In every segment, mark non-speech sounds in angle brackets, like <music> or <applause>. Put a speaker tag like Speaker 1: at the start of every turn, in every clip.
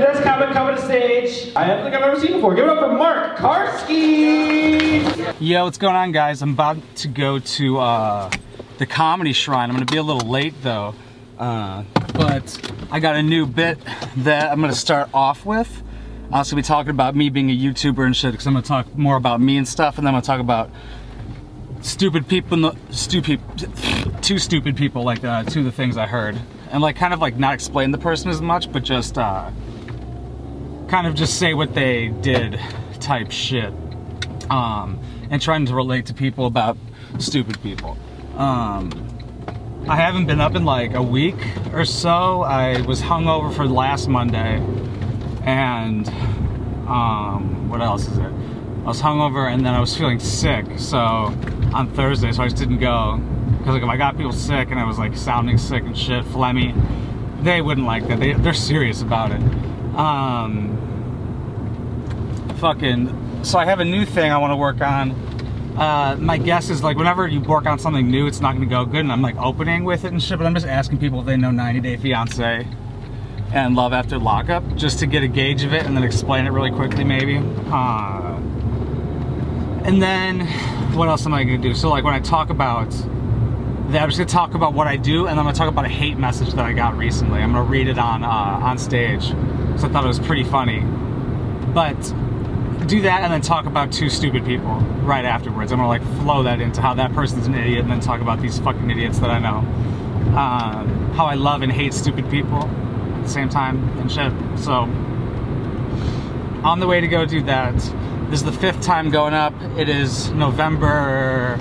Speaker 1: This comic coming to stage. I don't think I've ever seen before. Give it up for Mark Karski.
Speaker 2: Yo, what's going on, guys? I'm about to go to uh, the Comedy Shrine. I'm gonna be a little late though, uh, but I got a new bit that I'm gonna start off with. I'm also be talking about me being a YouTuber and shit, because I'm gonna talk more about me and stuff, and then I'm gonna talk about stupid people, in the, stupid, <sniffs> two stupid people, like uh, two of the things I heard, and like kind of like not explain the person as much, but just uh, kind of just say what they did, type shit, um, and trying to relate to people about stupid people. Um, I haven't been up in like a week or so. I was hungover for last Monday, and um, what else is it? I was hungover and then I was feeling sick. So on Thursday, so I just didn't go because like if I got people sick and I was like sounding sick and shit, phlegmy, they wouldn't like that. They they're serious about it. Um, fucking. So I have a new thing I want to work on. Uh, my guess is like whenever you work on something new, it's not going to go good, and I'm like opening with it and shit. But I'm just asking people if they know 90 Day Fiance and Love After Lockup, just to get a gauge of it and then explain it really quickly, maybe. Uh, and then what else am I going to do? So like when I talk about that, I'm just going to talk about what I do, and I'm going to talk about a hate message that I got recently. I'm going to read it on uh, on stage, I thought it was pretty funny. But do that and then talk about two stupid people right afterwards. I'm gonna like flow that into how that person's an idiot and then talk about these fucking idiots that I know. Um, how I love and hate stupid people at the same time and shit. So, on the way to go do that. This is the fifth time going up. It is November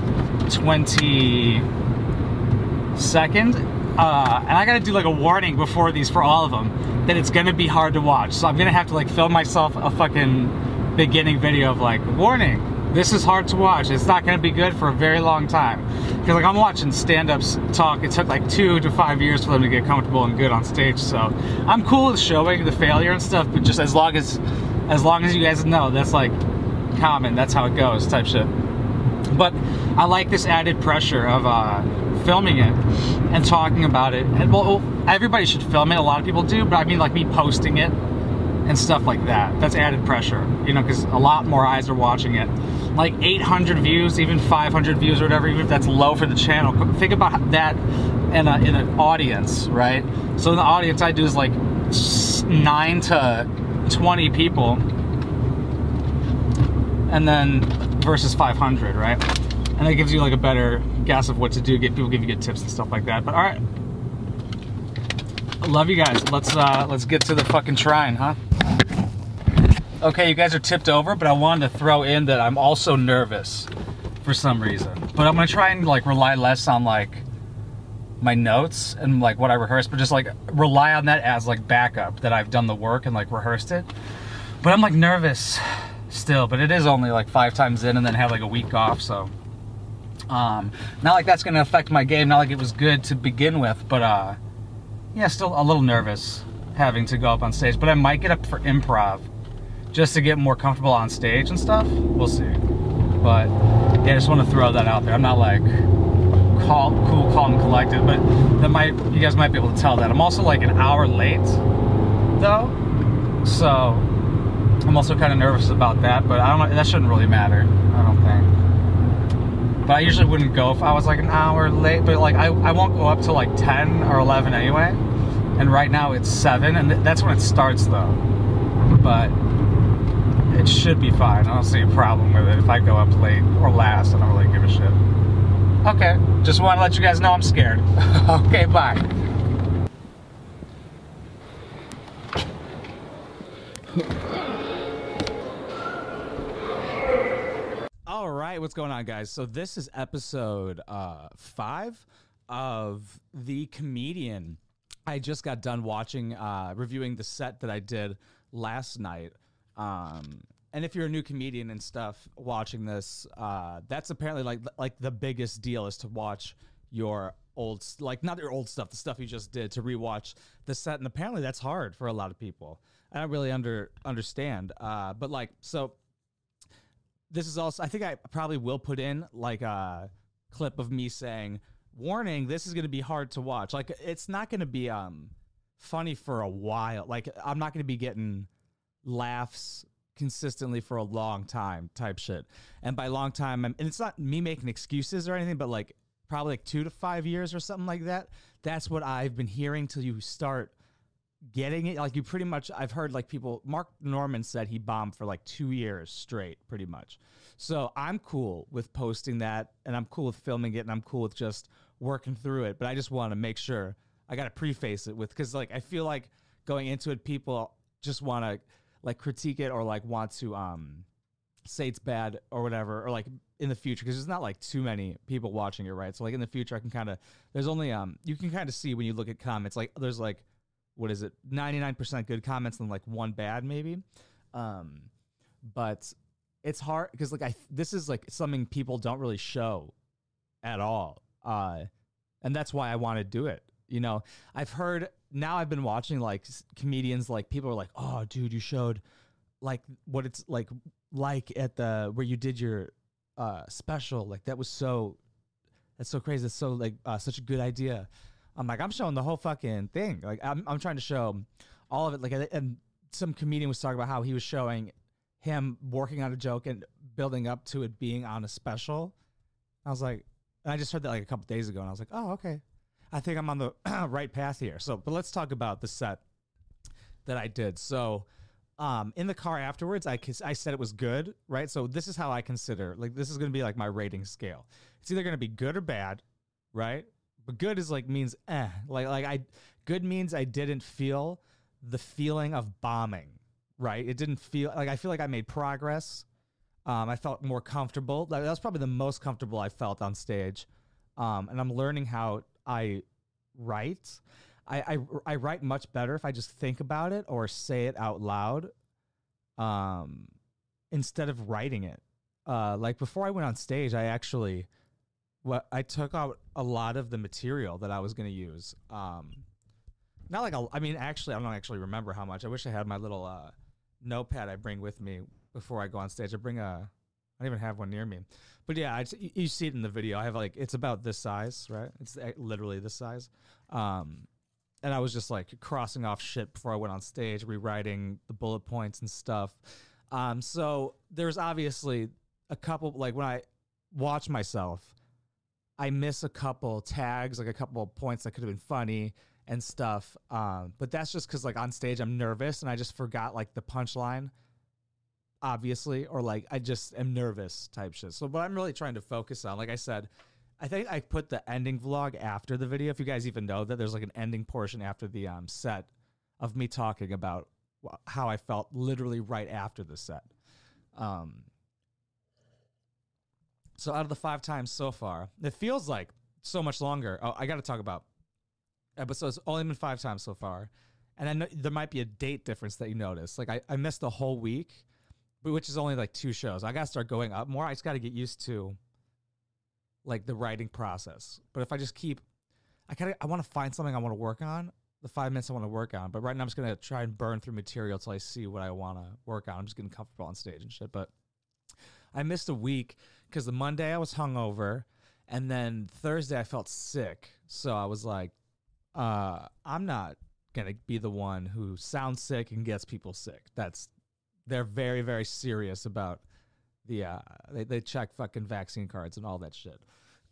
Speaker 2: 22nd. Uh, and I gotta do like a warning before these for all of them that it's gonna be hard to watch. So I'm gonna have to like film myself a fucking beginning video of like, warning, this is hard to watch. It's not going to be good for a very long time. Because like I'm watching stand-ups talk, it took like two to five years for them to get comfortable and good on stage. So I'm cool with showing the failure and stuff, but just as long as, as long as you guys know, that's like common. That's how it goes, type shit. But I like this added pressure of uh, filming it and talking about it. And well, everybody should film it. A lot of people do, but I mean like me posting it and stuff like that. That's added pressure, you know, because a lot more eyes are watching it. Like 800 views, even 500 views or whatever, even if that's low for the channel. Think about that in, a, in an audience, right? So in the audience, I do is like 9 to 20 people, and then versus 500, right? And that gives you like a better guess of what to do. Get people give you good tips and stuff like that. But all right, love you guys. Let's uh, let's get to the fucking shrine, huh? Okay, you guys are tipped over, but I wanted to throw in that I'm also nervous for some reason. But I'm gonna try and like rely less on like my notes and like what I rehearsed, but just like rely on that as like backup that I've done the work and like rehearsed it. But I'm like nervous still, but it is only like five times in and then have like a week off, so um not like that's gonna affect my game, not like it was good to begin with, but uh yeah, still a little nervous having to go up on stage, but I might get up for improv just to get more comfortable on stage and stuff. We'll see. But yeah, I just want to throw that out there. I'm not like call, cool, calm, collected, but that might you guys might be able to tell that. I'm also like an hour late though, so I'm also kind of nervous about that. But I don't. That shouldn't really matter. I don't think. But I usually wouldn't go if I was like an hour late. But like I, I won't go up till like 10 or 11 anyway. And right now it's 7, and that's when it starts though. But it should be fine. I don't see a problem with it. If I go up late or last, I don't really give a shit. Okay, just want to let you guys know I'm scared. <laughs> okay, bye. Right, what's going on, guys? So this is episode uh, five of the comedian. I just got done watching, uh, reviewing the set that I did last night. Um, and if you're a new comedian and stuff watching this, uh, that's apparently like like the biggest deal is to watch your old like not your old stuff, the stuff you just did to rewatch the set, and apparently that's hard for a lot of people. I don't really under understand, uh, but like so. This is also I think I probably will put in like a clip of me saying, "Warning: This is going to be hard to watch." Like it's not going to be um funny for a while. Like I'm not going to be getting laughs consistently for a long time type shit. And by long time, I'm, and it's not me making excuses or anything, but like probably like two to five years or something like that. That's what I've been hearing till you start getting it. Like you pretty much, I've heard like people, Mark Normand said he bombed for like two years straight, pretty much. So I'm cool with posting that and I'm cool with filming it and I'm cool with just working through it. But I just want to make sure I got to preface it with, cause like I feel like going into it, people just want to like critique it or like want to, um, say it's bad or whatever, or like in the future, because there's not like too many people watching it, right? So like in the future, I can kind of there's only um you can kind of see when you look at comments, like there's like what is it, 99% good comments and like one bad maybe, um, but it's hard because like I this is like something people don't really show at all, uh, and that's why I want to do it. You know, I've heard now I've been watching like comedians like people are like, oh dude, you showed like what it's like like at the where you did your uh special like that was so that's so crazy that's so like uh, such a good idea i'm like i'm showing the whole fucking thing like i'm, I'm trying to show all of it like and some comedian was talking about how he was showing him working on a joke and building up to it being on a special i was like and i just heard that like a couple days ago and i was like oh okay i think i'm on the <clears throat> right path here so but let's talk about the set that i did so um, in the car afterwards, I, I said it was good, right? So this is how I consider, like, this is going to be like my rating scale. It's either going to be good or bad, right? But good is like means eh. Like, like I, good means I didn't feel the feeling of bombing, right? It didn't feel like I feel like I made progress. Um, I felt more comfortable. That was probably the most comfortable I felt on stage. Um, and I'm learning how I write. I, I, I write much better if I just think about it or say it out loud um, instead of writing it. Uh, like before I went on stage, I actually what I took out a lot of the material that I was going to use. Um, not like a, I mean, actually, I don't actually remember how much. I wish I had my little uh, notepad I bring with me before I go on stage. I bring a I don't even have one near me. But yeah, I, you see it in the video. I have like it's about this size, right? It's literally this size. Um, and I was just like crossing off shit before I went on stage, rewriting the bullet points and stuff. Um, so there's obviously a couple like when I watch myself, I miss a couple tags, like a couple points that could have been funny and stuff. Um, but that's just because like on stage I'm nervous and I just forgot like the punchline, obviously, or like I just am nervous type shit. So what I'm really trying to focus on, like I said, I think I put the ending vlog after the video. If you guys even know that there's like an ending portion after the um, set of me talking about how I felt literally right after the set. Um, so out of the five times so far, it feels like so much longer. Oh, I got to talk about episodes. Only been five times so far, and I know there might be a date difference that you notice. Like I, I missed a whole week, but which is only like two shows. I got to start going up more. I just got to get used to like the writing process. But if I just keep, I kind of I want to find something I want to work on. The five minutes I want to work on, but right now I'm just gonna try and burn through material till I see what I want to work on. I'm just getting comfortable on stage and shit. But I missed a week because the Monday I was hungover, and then Thursday I felt sick. So I was like, uh, I'm not gonna be the one who sounds sick and gets people sick. That's they're very very serious about the uh, they they check fucking vaccine cards and all that shit.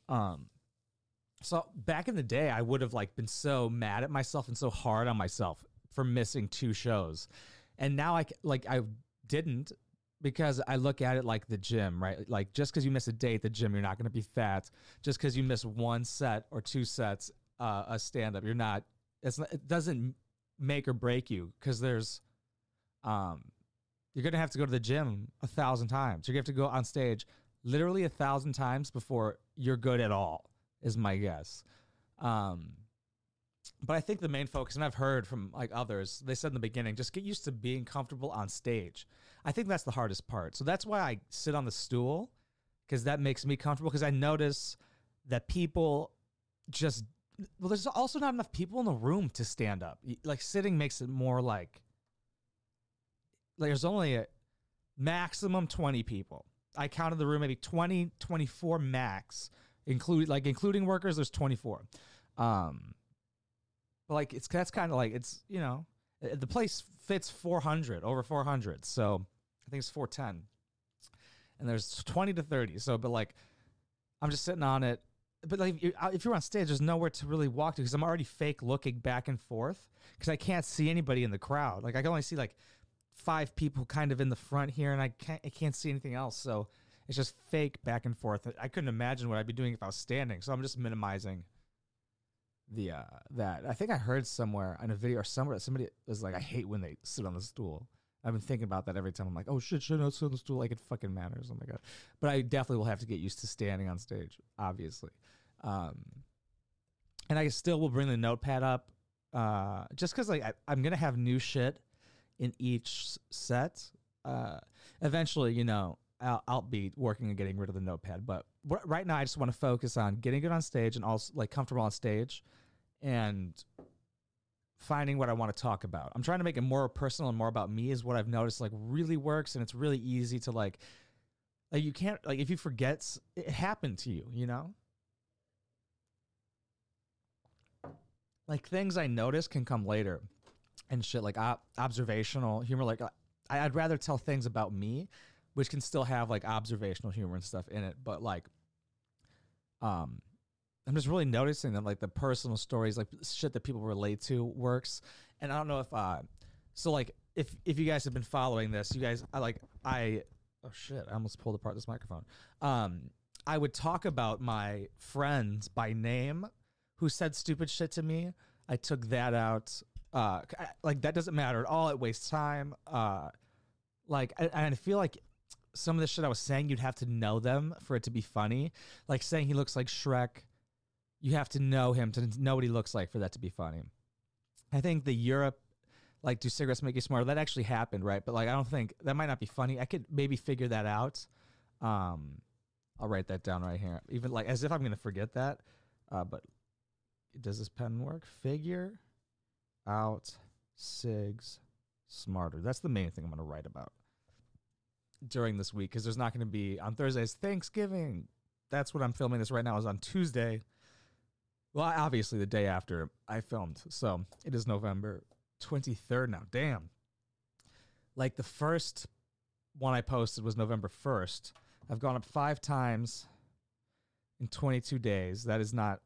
Speaker 2: Um, so back in the day, I would have like been so mad at myself and so hard on myself for missing two shows, and now I like I didn't because I look at it like the gym, right? Like just because you miss a day at the gym, you're not going to be fat. Just because you miss one set or two sets, uh, a stand up, you're not. It's not, it doesn't make or break you because there's um you're gonna have to go to the gym a thousand times. You're gonna have to go on stage literally a thousand times before you're good at all. Is my guess. Um, but I think the main focus, and I've heard from like others, they said in the beginning, just get used to being comfortable on stage. I think that's the hardest part. So that's why I sit on the stool because that makes me comfortable. Because I notice that people just well, there's also not enough people in the room to stand up. Like sitting makes it more like there's only a maximum 20 people. I counted the room maybe 20, 24 max, include like including workers. There's 24. Um, But like it's that's kind of like it's you know uh, the place fits 400 over 400, so I think it's 410, and there's 20 to 30. So, but like I'm just sitting on it. But like if you're on stage, there's nowhere to really walk to because I'm already fake looking back and forth because I can't see anybody in the crowd. Like I can only see like five people kind of in the front here, and I can't I can't see anything else. So it's just fake back and forth. I couldn't imagine what I'd be doing if I was standing. So I'm just minimizing the uh that. I think I heard somewhere in a video or somewhere somebody was like, I hate when they sit on the stool. I've been thinking about that every time. I'm like, oh shit, should I sit on the stool? Like it fucking matters. Oh my god. But I definitely will have to get used to standing on stage, obviously. Um and I still will bring the notepad up. Uh just because like I, I'm gonna have new shit in each set. Uh eventually, you know, I'll, I'll be working on getting rid of the notepad. But right now, I just want to focus on getting good on stage and also like comfortable on stage, and finding what I want to talk about. I'm trying to make it more personal and more about me. Is what I've noticed like really works, and it's really easy to like. Like you can't like if you forget it happened to you, you know. Like things I notice can come later, and shit like ob- observational humor. Like I'd rather tell things about me which can still have like observational humor and stuff in it but like um i'm just really noticing that like the personal stories like shit that people relate to works. And i don't know if uh so like if if you guys have been following this you guys i like i oh shit i almost pulled apart this microphone. Um i would talk about my friends by name who said stupid shit to me. I took that out. Uh I- like that doesn't matter at all. It wastes time. Uh like and I feel like some of the shit I was saying, you'd have to know them for it to be funny. Like saying he looks like Shrek, you have to know him to know what he looks like for that to be funny. I think the Europe, like, do cigarettes make you smarter? That actually happened, right? But like, I don't think that might not be funny. I could maybe figure that out. Um, I'll write that down right here, even like as if I'm gonna forget that. Uh, but does this pen work? Figure out cigs smarter. That's the main thing I'm gonna write about during this week because there's not going to be on Thursdays Thanksgiving. That's what I'm filming this right now is on Tuesday. Well, obviously the day after I filmed. So it is November 23rd now. Damn. Like the first one I posted was November 1st. I've gone up five times in 22 days. That is not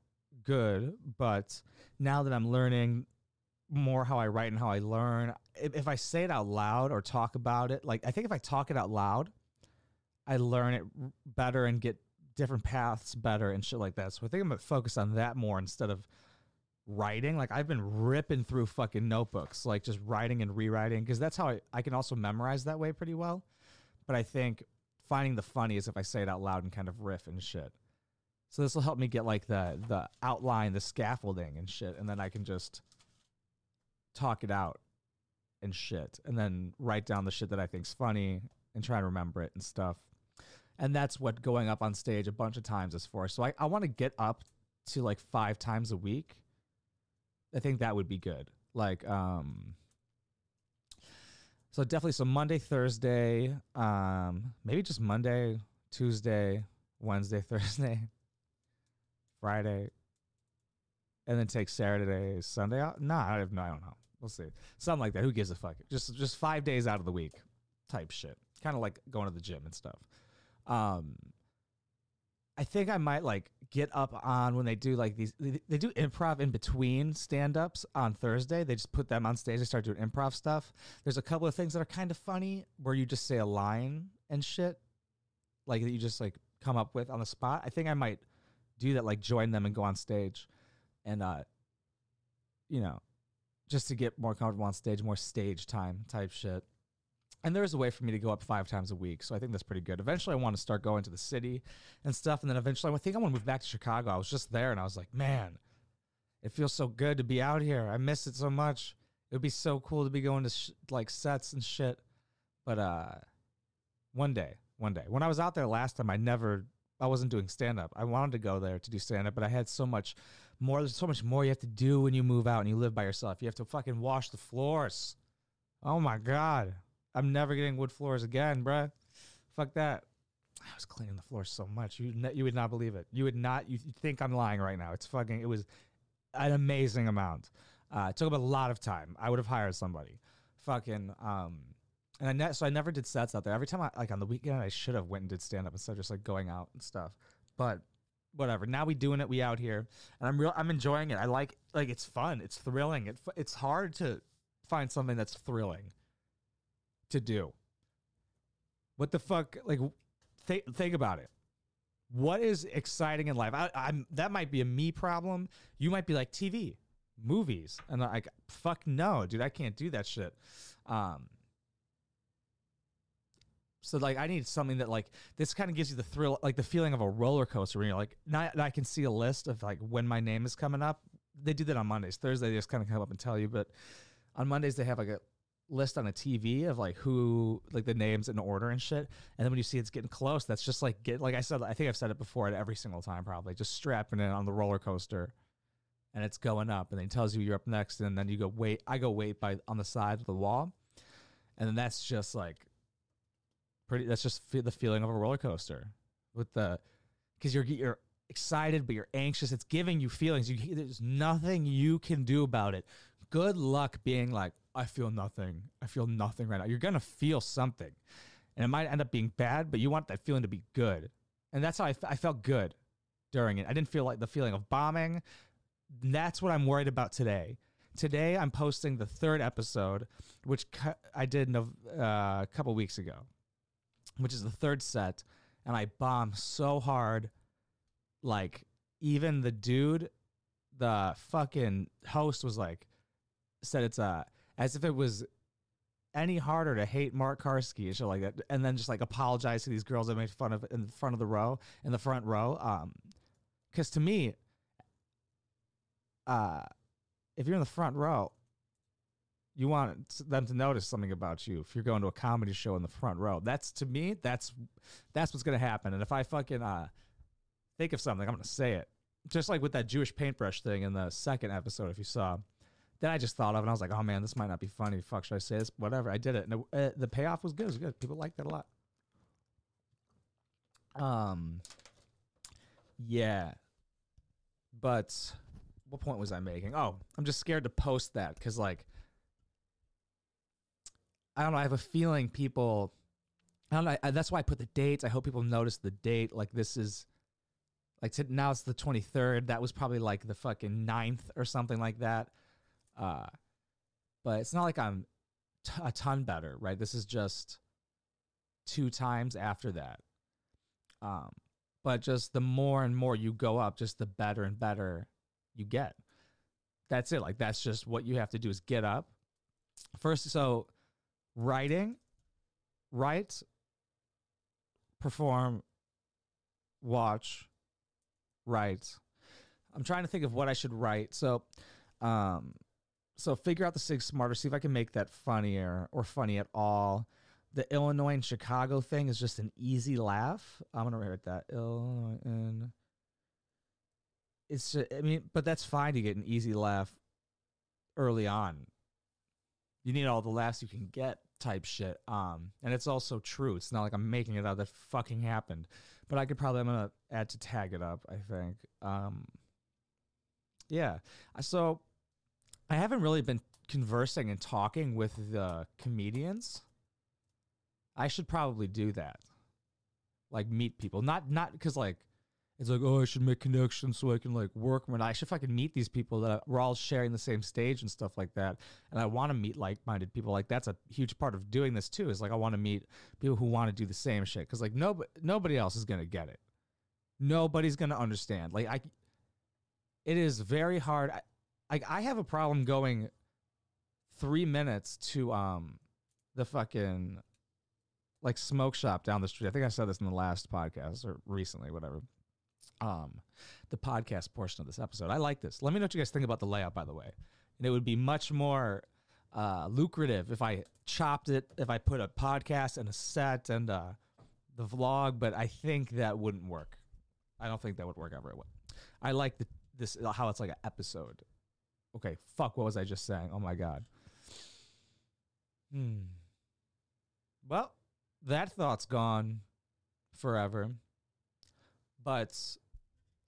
Speaker 2: good. But now that I'm learning more how I write and how I learn. If, I say it out loud or talk about it, like I think if I talk it out loud, I learn it better and get different paths better and shit like that. So I think I'm gonna focus on that more instead of writing. Like I've been ripping through fucking notebooks, like just writing and rewriting, because that's how I, I can also memorize that way pretty well. But I think finding the funny is if I say it out loud and kind of riff and shit. So this will help me get like the the outline, the scaffolding and shit, and then I can just talk it out and shit and then write down the shit that I think's funny and try and remember it and stuff. And that's what going up on stage a bunch of times is for. So I, I want to get up to like five times a week. I think that would be good. Like, um, so definitely so Monday, Thursday, um, maybe just Monday, Tuesday, Wednesday, <laughs> Thursday, Friday, and then take Saturday, Sunday out. Nah, I no, I don't know. We'll see. Something like that. Who gives a fuck? Just just five days out of the week, type shit. Kind of like going to the gym and stuff. Um, I think I might like get up on when they do like these. They, they do improv in between stand ups on Thursday. They just put them on stage. They start doing improv stuff. There's a couple of things that are kind of funny where you just say a line and shit, like that you just like come up with on the spot. I think I might do that. Like join them and go on stage, and uh, you know, just to get more comfortable on stage, more stage time type shit. And there's a way for me to go up five times a week, so I think that's pretty good. Eventually, I want to start going to the city and stuff, and then eventually, I think I want to move back to Chicago. I was just there, and I was like, man, it feels so good to be out here. I miss it so much. It would be so cool to be going to sh- like sets and shit. But uh, one day, one day, when I was out there last time, I never, I wasn't doing stand up. I wanted to go there to do stand up, but I had so much more. There's so much more you have to do when you move out and you live by yourself. You have to fucking wash the floors. Oh my god, I'm never getting wood floors again, bruh. Fuck that. I was cleaning the floors so much. You you would not believe it. You would not. You think I'm lying right now. It's fucking. It was an amazing amount. Uh, it took up a lot of time. I would have hired somebody. Fucking um, and I ne- so I never did sets out there. Every time I like on the weekend, I should have went and did stand up instead of just like going out and stuff. But whatever. Now we doing it. We out here, and I'm real. I'm enjoying it. I like like it's fun. It's thrilling. It it's hard to find something that's thrilling to do. What the fuck? Like, think think about it. What is exciting in life? I, I'm that might be a me problem. You might be like TV, movies, and like fuck no, dude. I can't do that shit. Um, so like I need something that like this kind of gives you the thrill, like the feeling of a roller coaster. Where you're like, now I can see a list of like when my name is coming up. They do that on Mondays. Thursday they just kind of come up and tell you, but on Mondays they have like a list on a TV of like who like the names in order and shit. And then when you see it's getting close, that's just like get like I said, I think I've said it before at every single time probably. Just strapping it on the roller coaster and it's going up and then it tells you you're up next and then you go wait I go wait by on the side of the wall. And then that's just like pretty that's just the feeling of a roller coaster with the because you're you're excited but you're anxious. It's giving you feelings. You there's nothing you can do about it. Good luck being like i feel nothing. I feel nothing right now. You're gonna feel something. And it might end up being bad but you want that feeling to be good. And that's how I, f- I felt good during it. I didn't feel like the feeling of bombing. That's what i'm worried about today. Today i'm posting the third episode which i did uh, a couple weeks ago which is the third set, and I bombed so hard. Like, even the dude, the fucking host was like, said it's uh, as if it was any harder to hate Mark Karski and shit like that, and then just like apologize to these girls that made fun of in the front of the row, in the front row. Um, because to me, uh, if you're in the front row, you want them to notice something about you if you're going to a comedy show in the front row. That's to me, that's that's what's gonna happen. And if I fucking uh think of something, I'm gonna say it. Just like with that Jewish paintbrush thing in the second episode, if you saw. Then I just thought of and I was like, oh man, this might not be funny. Fuck, should I say this? Whatever. I did it. And it, uh, the payoff was good. It was good. People liked that a lot. Um, yeah. But what point was I making? Oh, I'm just scared to post that because, like, I don't know. I have a feeling people. I don't know. I, that's why I put the dates. I hope people notice the date. Like this is, like now it's the twenty third. That was probably like the fucking 9th or something like that. Uh, but it's not like I'm t- a ton better, right? This is just two times after that. Um, but just the more and more you go up, just the better and better you get. That's it. Like that's just what you have to do is get up. First, so writing, write, perform, watch, write. I'm trying to think of what I should write. So, um, so figure out the Sig Smarter. See if I can make that funnier or funny at all. The Illinois and Chicago thing is just an easy laugh. I'm gonna write that Illinois and it's. Just, I mean, but that's fine to get an easy laugh early on you need all the laughs you can get type shit. Um, and it's also true. It's not like I'm making it up. That fucking happened. But I could probably I'm gonna add to tag it up. I think. Um, yeah. So I haven't really been conversing and talking with the comedians. I should probably do that. Like meet people, not not because like it's like, oh, I should make connections so I can like work. When I should fucking meet these people that we're all sharing the same stage and stuff like that. And I want to meet like-minded people. Like that's a huge part of doing this too. Is like I want to meet people who want to do the same shit. Because like nobody, nobody else is gonna get it. Nobody's gonna understand. Like I, it is very hard. I, like I have a problem going three minutes to um the fucking like smoke shop down the street. I think I said this in the last podcast or recently, whatever um, the podcast portion of this episode. I like this. Let me know what you guys think about the layout, by the way. And it would be much more uh, lucrative if I chopped it, if I put a podcast and a set and uh, the vlog, but I think that wouldn't work. I don't think that would work ever. I like the, this how it's like an episode. Okay, fuck. What was I just saying? Oh my god. Hmm. Well, that thought's gone forever. But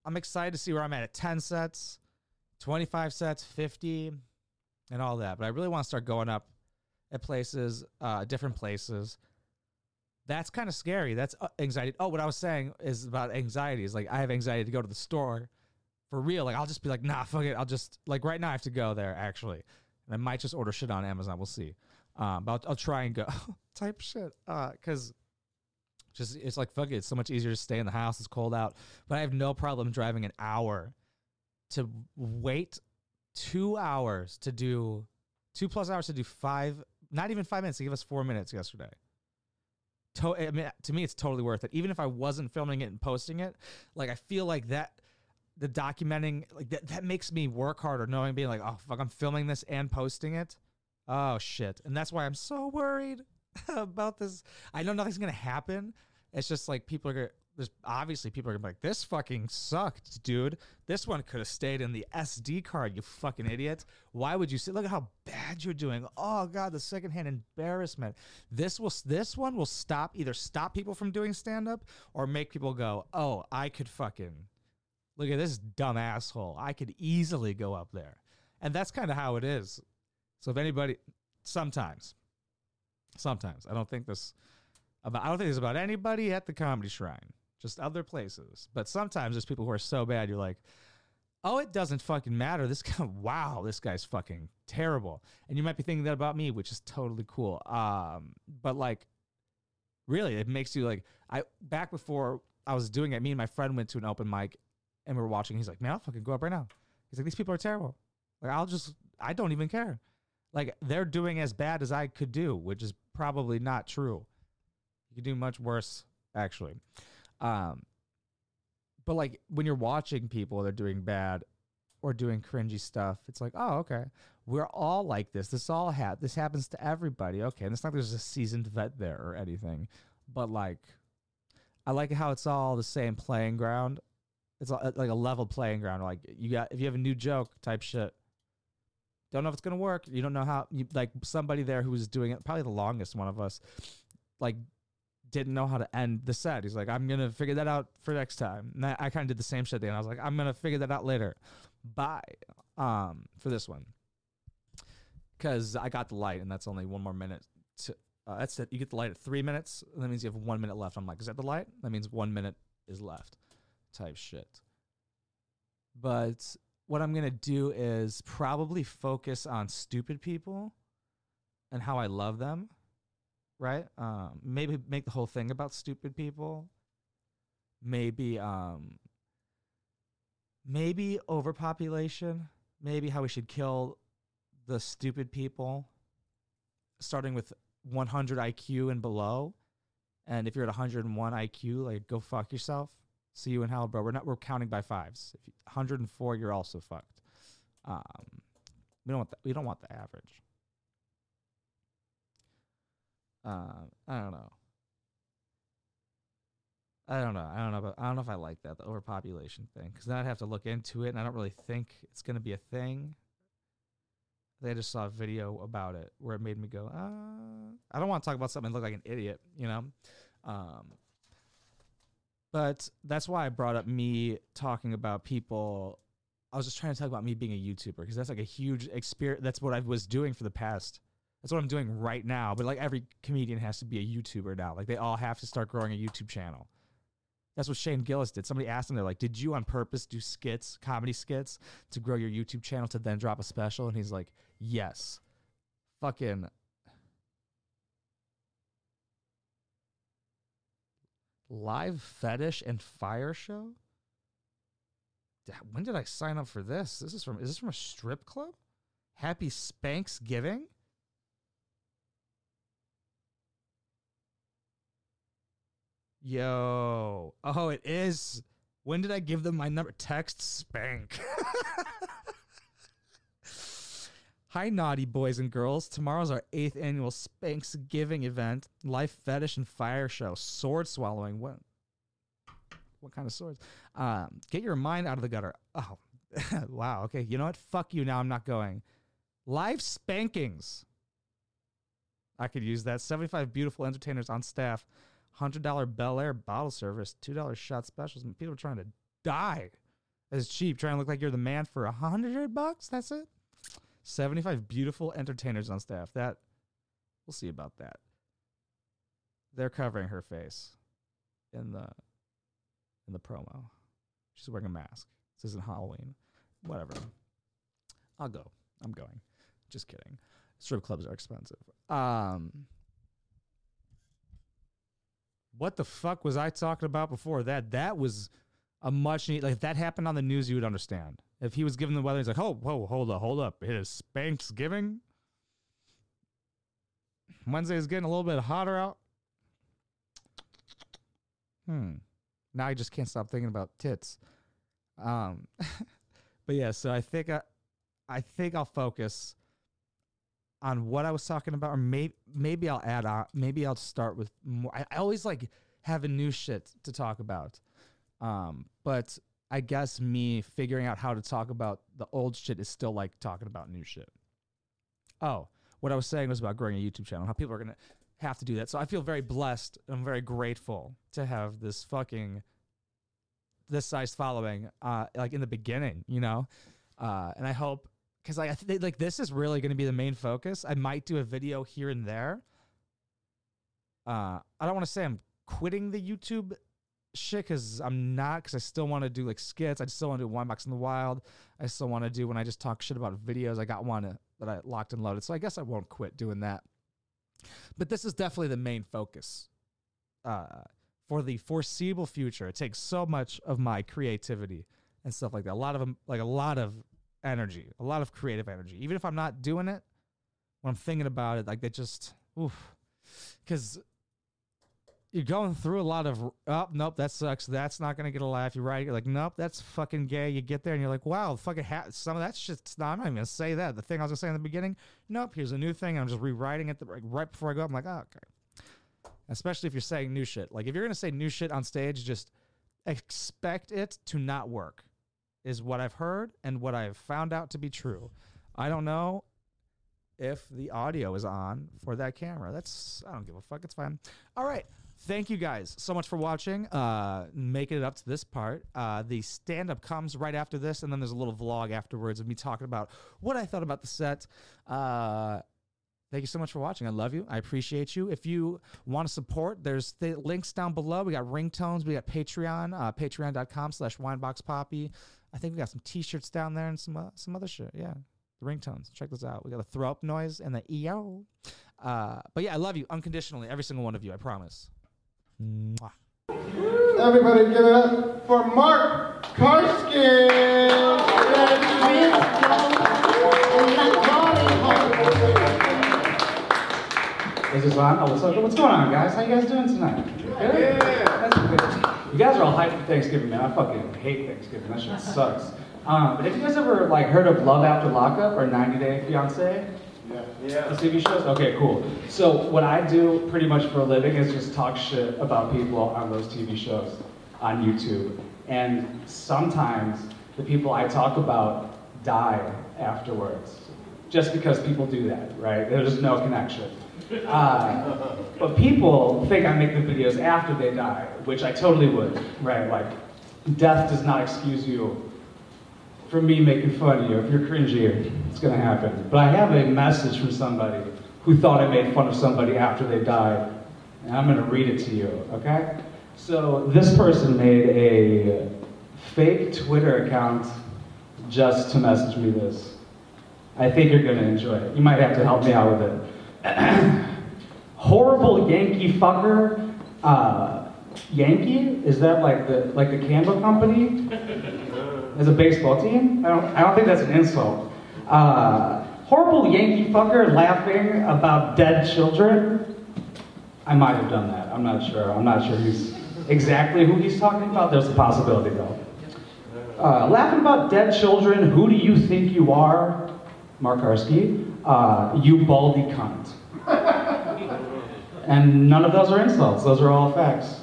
Speaker 2: I'm excited to see where I'm at at 10 sets, 25 sets, 50. and all that. But I really want to start going up at places, uh, different places. That's kind of scary. That's uh, anxiety. Oh, what I was saying is about anxiety. Is like I have anxiety to go to the store for real. Like I'll just be like, nah, fuck it. I'll just like right now I have to go there actually, and I might just order shit on Amazon. We'll see. Um, but I'll, I'll try and go <laughs> type shit. Uh, cause just it's like fuck it. It's so much easier to stay in the house. It's cold out, but I have no problem driving an hour to wait two hours to do two plus hours to do five. Not even five minutes. They give us four minutes yesterday. To, I mean, to me, it's totally worth it. Even if I wasn't filming it and posting it, like I feel like that the documenting like that that makes me work harder knowing being like oh fuck i'm filming this and posting it oh shit and that's why i'm so worried <laughs> about this i know nothing's gonna happen it's just like people are gonna there's obviously people are gonna be like this fucking sucked dude this one could have stayed in the sd card you fucking idiot why would you say look at how bad you're doing oh god the secondhand embarrassment this will this one will stop either stop people from doing stand up or make people go oh i could fucking look at this dumb asshole. I could easily go up there. And that's kind of how it is. So if anybody sometimes sometimes I don't think this about I don't think it's about anybody at the comedy shrine, just other places. But sometimes there's people who are so bad you're like, "Oh, it doesn't fucking matter. This guy <laughs> wow, this guy's fucking terrible." And you might be thinking that about me, which is totally cool. Um, but like really, it makes you like I back before I was doing it, me and my friend went to an open mic and we were watching. He's like, man, I'll fucking go up right now. He's like, these people are terrible. Like, I'll just, I don't even care. Like, they're doing as bad as I could do, which is probably not true. You could do much worse, actually. Um, but like when you're watching people, they're doing bad or doing cringy stuff. It's like, oh, okay, we're all like this. This all ha- this happens to everybody. Okay, and it's not like there's a seasoned vet there or anything, but like, I like how it's all the same playing ground it's like a level playing ground. Like you got if you have a new joke type shit, don't know if it's gonna work. You don't know how. You, like somebody there who was doing it, probably the longest one of us, like didn't know how to end the set. He's like, I'm gonna figure that out for next time. And I, I kind of did the same shit. And I was like, I'm gonna figure that out later. Bye. Um, for this one, because I got the light, and that's only one more minute. To, uh, that's it. You get the light at three minutes. That means you have one minute left. I'm like, is that the light? That means one minute is left type shit. But what I'm going to do is probably focus on stupid people and how I love them, right? Um, maybe make the whole thing about stupid people. Maybe um, maybe overpopulation, maybe how we should kill the stupid people starting with 100 IQ and below. And if you're at 101 IQ, like go fuck yourself. See you in hell, bro. We're not. We're counting by fives. If you, 104, you're also fucked. Um, we don't want that. We don't want the average. Uh, I don't know. I don't know. I don't know. But I don't know if I like that the overpopulation thing because then I'd have to look into it, and I don't really think it's going to be a thing. I, I just saw a video about it where it made me go, uh, I don't want to talk about something and look like an idiot, you know. Um, but that's why I brought up me talking about people. I was just trying to talk about me being a YouTuber because that's like a huge experience. That's what I was doing for the past. That's what I'm doing right now. But like every comedian has to be a YouTuber now. Like they all have to start growing a YouTube channel. That's what Shane Gillis did. Somebody asked him, they're like, Did you on purpose do skits, comedy skits, to grow your YouTube channel to then drop a special? And he's like, Yes. Fucking live fetish and fire show. When did I sign up for this? This is from is this from a strip club? Happy Spanks Giving. Yo. Oh, it is. When did I give them my number? Text Spank. <laughs> Hi, naughty boys and girls. Tomorrow's our eighth annual Spanks Giving event. Life Fetish and Fire Show. Sword swallowing. What? What kind of swords? Um, get your mind out of the gutter. Oh, <laughs> wow. Okay. You know what? Fuck you. Now I'm not going. Live spankings. I could use that. 75 beautiful entertainers on staff. $100 Belaire bottle service. $2 shot specials. People are trying to die. It's cheap. Trying to look like you're the man for a hundred bucks. That's it. 75 beautiful entertainers on staff. That we'll see about that. They're covering her face in the in the promo. She's wearing a mask. This isn't Halloween. Whatever. I'll go. I'm going. Just kidding. Strip clubs are expensive. Um What the fuck was I talking about before that? That was a much need like if that happened on the news you would understand. If he was given the weather, he's like, Oh, whoa, hold up, hold up. It is Thanksgiving. Wednesday is getting a little bit hotter out. Hmm. Now I just can't stop thinking about tits. Um, <laughs> but yeah, so I think I, I think I'll focus on what I was talking about, or maybe maybe I'll add on. Maybe I'll start with more. I, I always like having new shit to talk about. Um, but I guess me figuring out how to talk about the old shit is still like talking about new shit. Oh, what I was saying was about growing a YouTube channel, how people are gonna have to do that. So I feel very blessed. I'm very grateful to have this fucking this size following, uh, like in the beginning, you know, uh, and I hope because like I think like this is really going to be the main focus. I might do a video here and there. Uh, I don't want to say I'm quitting the YouTube shit because I'm not because I still want to do like skits. I still want to do one box in the wild. I still want to do when I just talk shit about videos. I got one uh, that I locked and loaded, so I guess I won't quit doing that. But this is definitely the main focus. Uh, for the foreseeable future, it takes so much of my creativity and stuff like that. A lot of 'em- like a lot of energy, a lot of creative energy. Even if I'm not doing it, when I'm thinking about it, like they just, oof, because you're going through a lot of, oh, nope, that sucks. That's not to get a laugh. You're right. You're like, nope, that's fucking gay. You get there and you're like, wow, fucking ha- some of that shit's not, I'm not even to say that. The thing I was to say in the beginning, nope, here's a new thing. I'm just rewriting it the, like, right before I go. I'm like, oh, okay. Especially if you're saying new shit. Like, if you're to say new shit on stage, just expect it to not work, is what I've heard and what I've found out to be true. I don't know if the audio is on for that camera. That's, I don't give a fuck. It's fine. All right. Thank you guys so much for watching, uh, making it up to this part. Uh, the stand up comes right after this, and then there's a little vlog afterwards of me talking about what I thought about the set. Uh, Thank you so much for watching. I love you. I appreciate you. If you want to support, there's the links down below. We got ringtones. We got Patreon, uh, patreon.com slash wineboxpoppy. I think we got some t-shirts down there and some uh, some other shit. Yeah, the ringtones. Check those out. We got the throw up noise and the EO. Uh, but yeah, I love you unconditionally. Every single one of you. I promise. Mwah.
Speaker 3: Everybody give it up for Mark Karski.
Speaker 1: Is this on? Oh, what's, up? what's going on, guys? How you guys doing tonight? Good? That's good. You guys are all hyped for Thanksgiving, man. I fucking hate Thanksgiving. That shit sucks. Um, but have you guys ever like heard of Love After Lockup or 90 Day Fiance?
Speaker 3: Yeah.
Speaker 1: The TV shows? Okay, cool. So what I do pretty much for a living is just talk shit about people on those TV shows on YouTube. And sometimes the people I talk about die afterwards. Just because people do that, right? There's no connection. Uh, but people think I make the videos after they die, which I totally would, right? Like, death does not excuse you for me making fun of you. If you're cringy, it's gonna happen. But I have a message from somebody who thought I made fun of somebody after they died, and I'm gonna read it to you, okay? So this person made a fake Twitter account just to message me this. I think you're gonna enjoy it. You might have to help me out with it. <clears throat> Horrible Yankee fucker. Uh, Yankee? Is that like the like the candle company? As a baseball team. I don't, I don't think that's an insult. Uh, horrible Yankee fucker laughing about dead children. I might have done that. I'm not sure. I'm not sure he's exactly who he's talking about. There's a possibility though. Uh, laughing about dead children. Who do you think you are, Mark Karski? Uh, you baldy cunt. And none of those are insults. Those are all facts.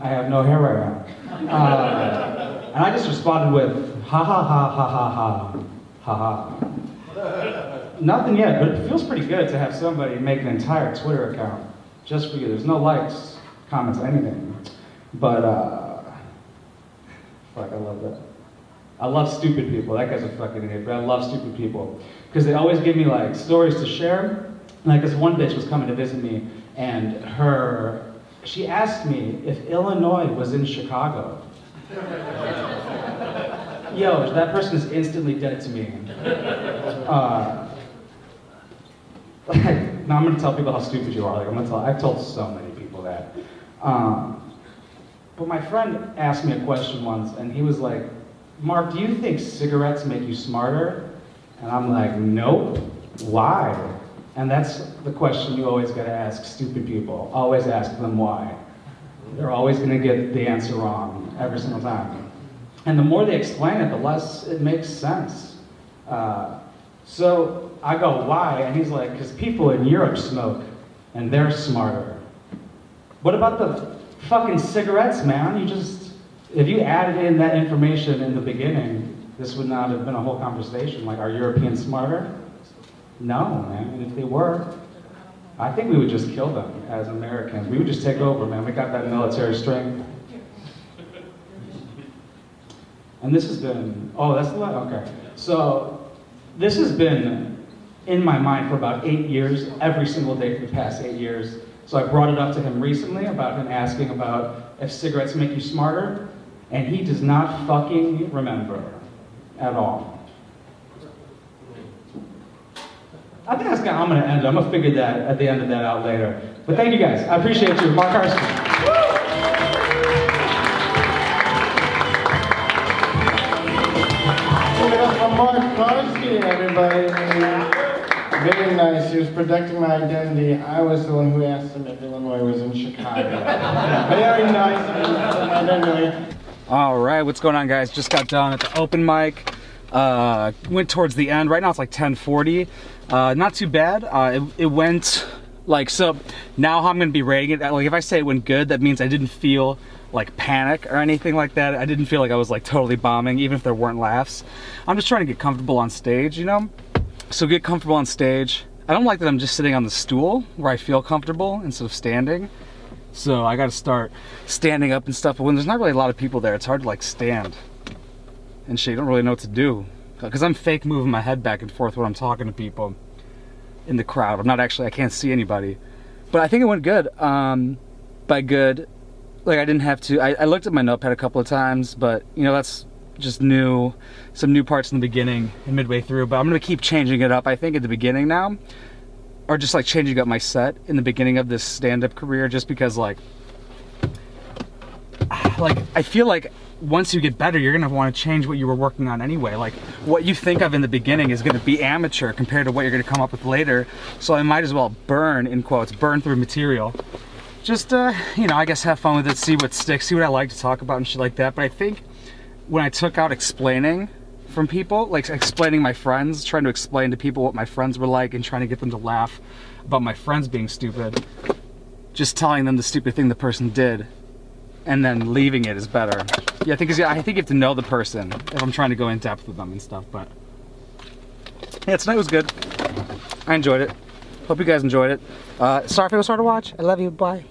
Speaker 1: I have no hair right now. Uh, and I just responded with, ha ha ha ha ha ha, ha ha. Nothing yet, but it feels pretty good to have somebody make an entire Twitter account just for you. There's no likes, comments, anything. But, uh, fuck, I love that.
Speaker 4: I love stupid people. That guy's a fucking idiot, but I love stupid people because they always give me like stories to share. Like this one bitch was coming to visit me, and her she asked me if Illinois was in Chicago. Yo, that person is instantly dead to me. Uh, <laughs> now I'm gonna tell people how stupid you are. Like I'm gonna tell. I've told so many people that. Um, but my friend asked me a question once, and he was like, "Mark, do you think cigarettes make you smarter?" And I'm like, "Nope. Why?" And that's the question you always gotta ask stupid people. Always ask them why. They're always gonna get the answer wrong every single time. And the more they explain it, the less it makes sense. Uh, so I go, why? And he's like, because people in Europe smoke, and they're smarter. What about the fucking cigarettes, man? You just, if you added in that information in the beginning, this would not have been a whole conversation. Like, are Europeans smarter? No, man. And if they were, I think we would just kill them as Americans. We would just take over, man. We got that military strength. And this has been, oh, that's the last, okay. So this has been in my mind for about eight years, every single day for the past eight years. So I brought it up to him recently about him asking about if cigarettes make you smarter, and he does not fucking remember at all. I think that's kind of, I'm gonna end it. I'm gonna figure that at the end of that out later. But thank you guys. I appreciate you. Mark Karski.
Speaker 3: Give it Mark Karski, everybody. Very nice. He was protecting my identity. I was the one who asked him if Illinois was in Chicago. Very nice of him to protect my identity.
Speaker 2: All right, what's going on, guys? Just got done at the open mic. Uh, went towards the end. Right now it's like 10:40. Uh, not too bad. Uh, it, it went like so. Now how I'm gonna be rating it. Like if I say it went good, that means I didn't feel like panic or anything like that. I didn't feel like I was like totally bombing, even if there weren't laughs. I'm just trying to get comfortable on stage, you know. So get comfortable on stage. I don't like that I'm just sitting on the stool where I feel comfortable instead of standing. So I got to start standing up and stuff. But when there's not really a lot of people there, it's hard to like stand and shit. You don't really know what to do because I'm fake moving my head back and forth when I'm talking to people in the crowd. I'm not actually. I can't see anybody. But I think it went good. Um, by good, like I didn't have to. I, I looked at my notepad a couple of times, but you know that's just new, some new parts in the beginning and midway through. But I'm gonna keep changing it up. I think at the beginning now or just like changing up my set in the beginning of this stand-up career just because like <sighs> like I feel like once you get better you're gonna want to change what you were working on anyway. Like what you think of in the beginning is gonna be amateur compared to what you're gonna come up with later. So I might as well burn in quotes burn through material. Just uh you know I guess have fun with it see what sticks see what I like to talk about and shit like that. But I think when I took out explaining from people, like explaining my friends, trying to explain to people what my friends were like and trying to get them to laugh about my friends being stupid. Just telling them the stupid thing the person did and then leaving it is better. Yeah, I think I think you have to know the person if I'm trying to go in depth with them and stuff, but yeah, tonight was good. I enjoyed it. Hope you guys enjoyed it. Uh, sorry if it was hard to watch. I love you. Bye.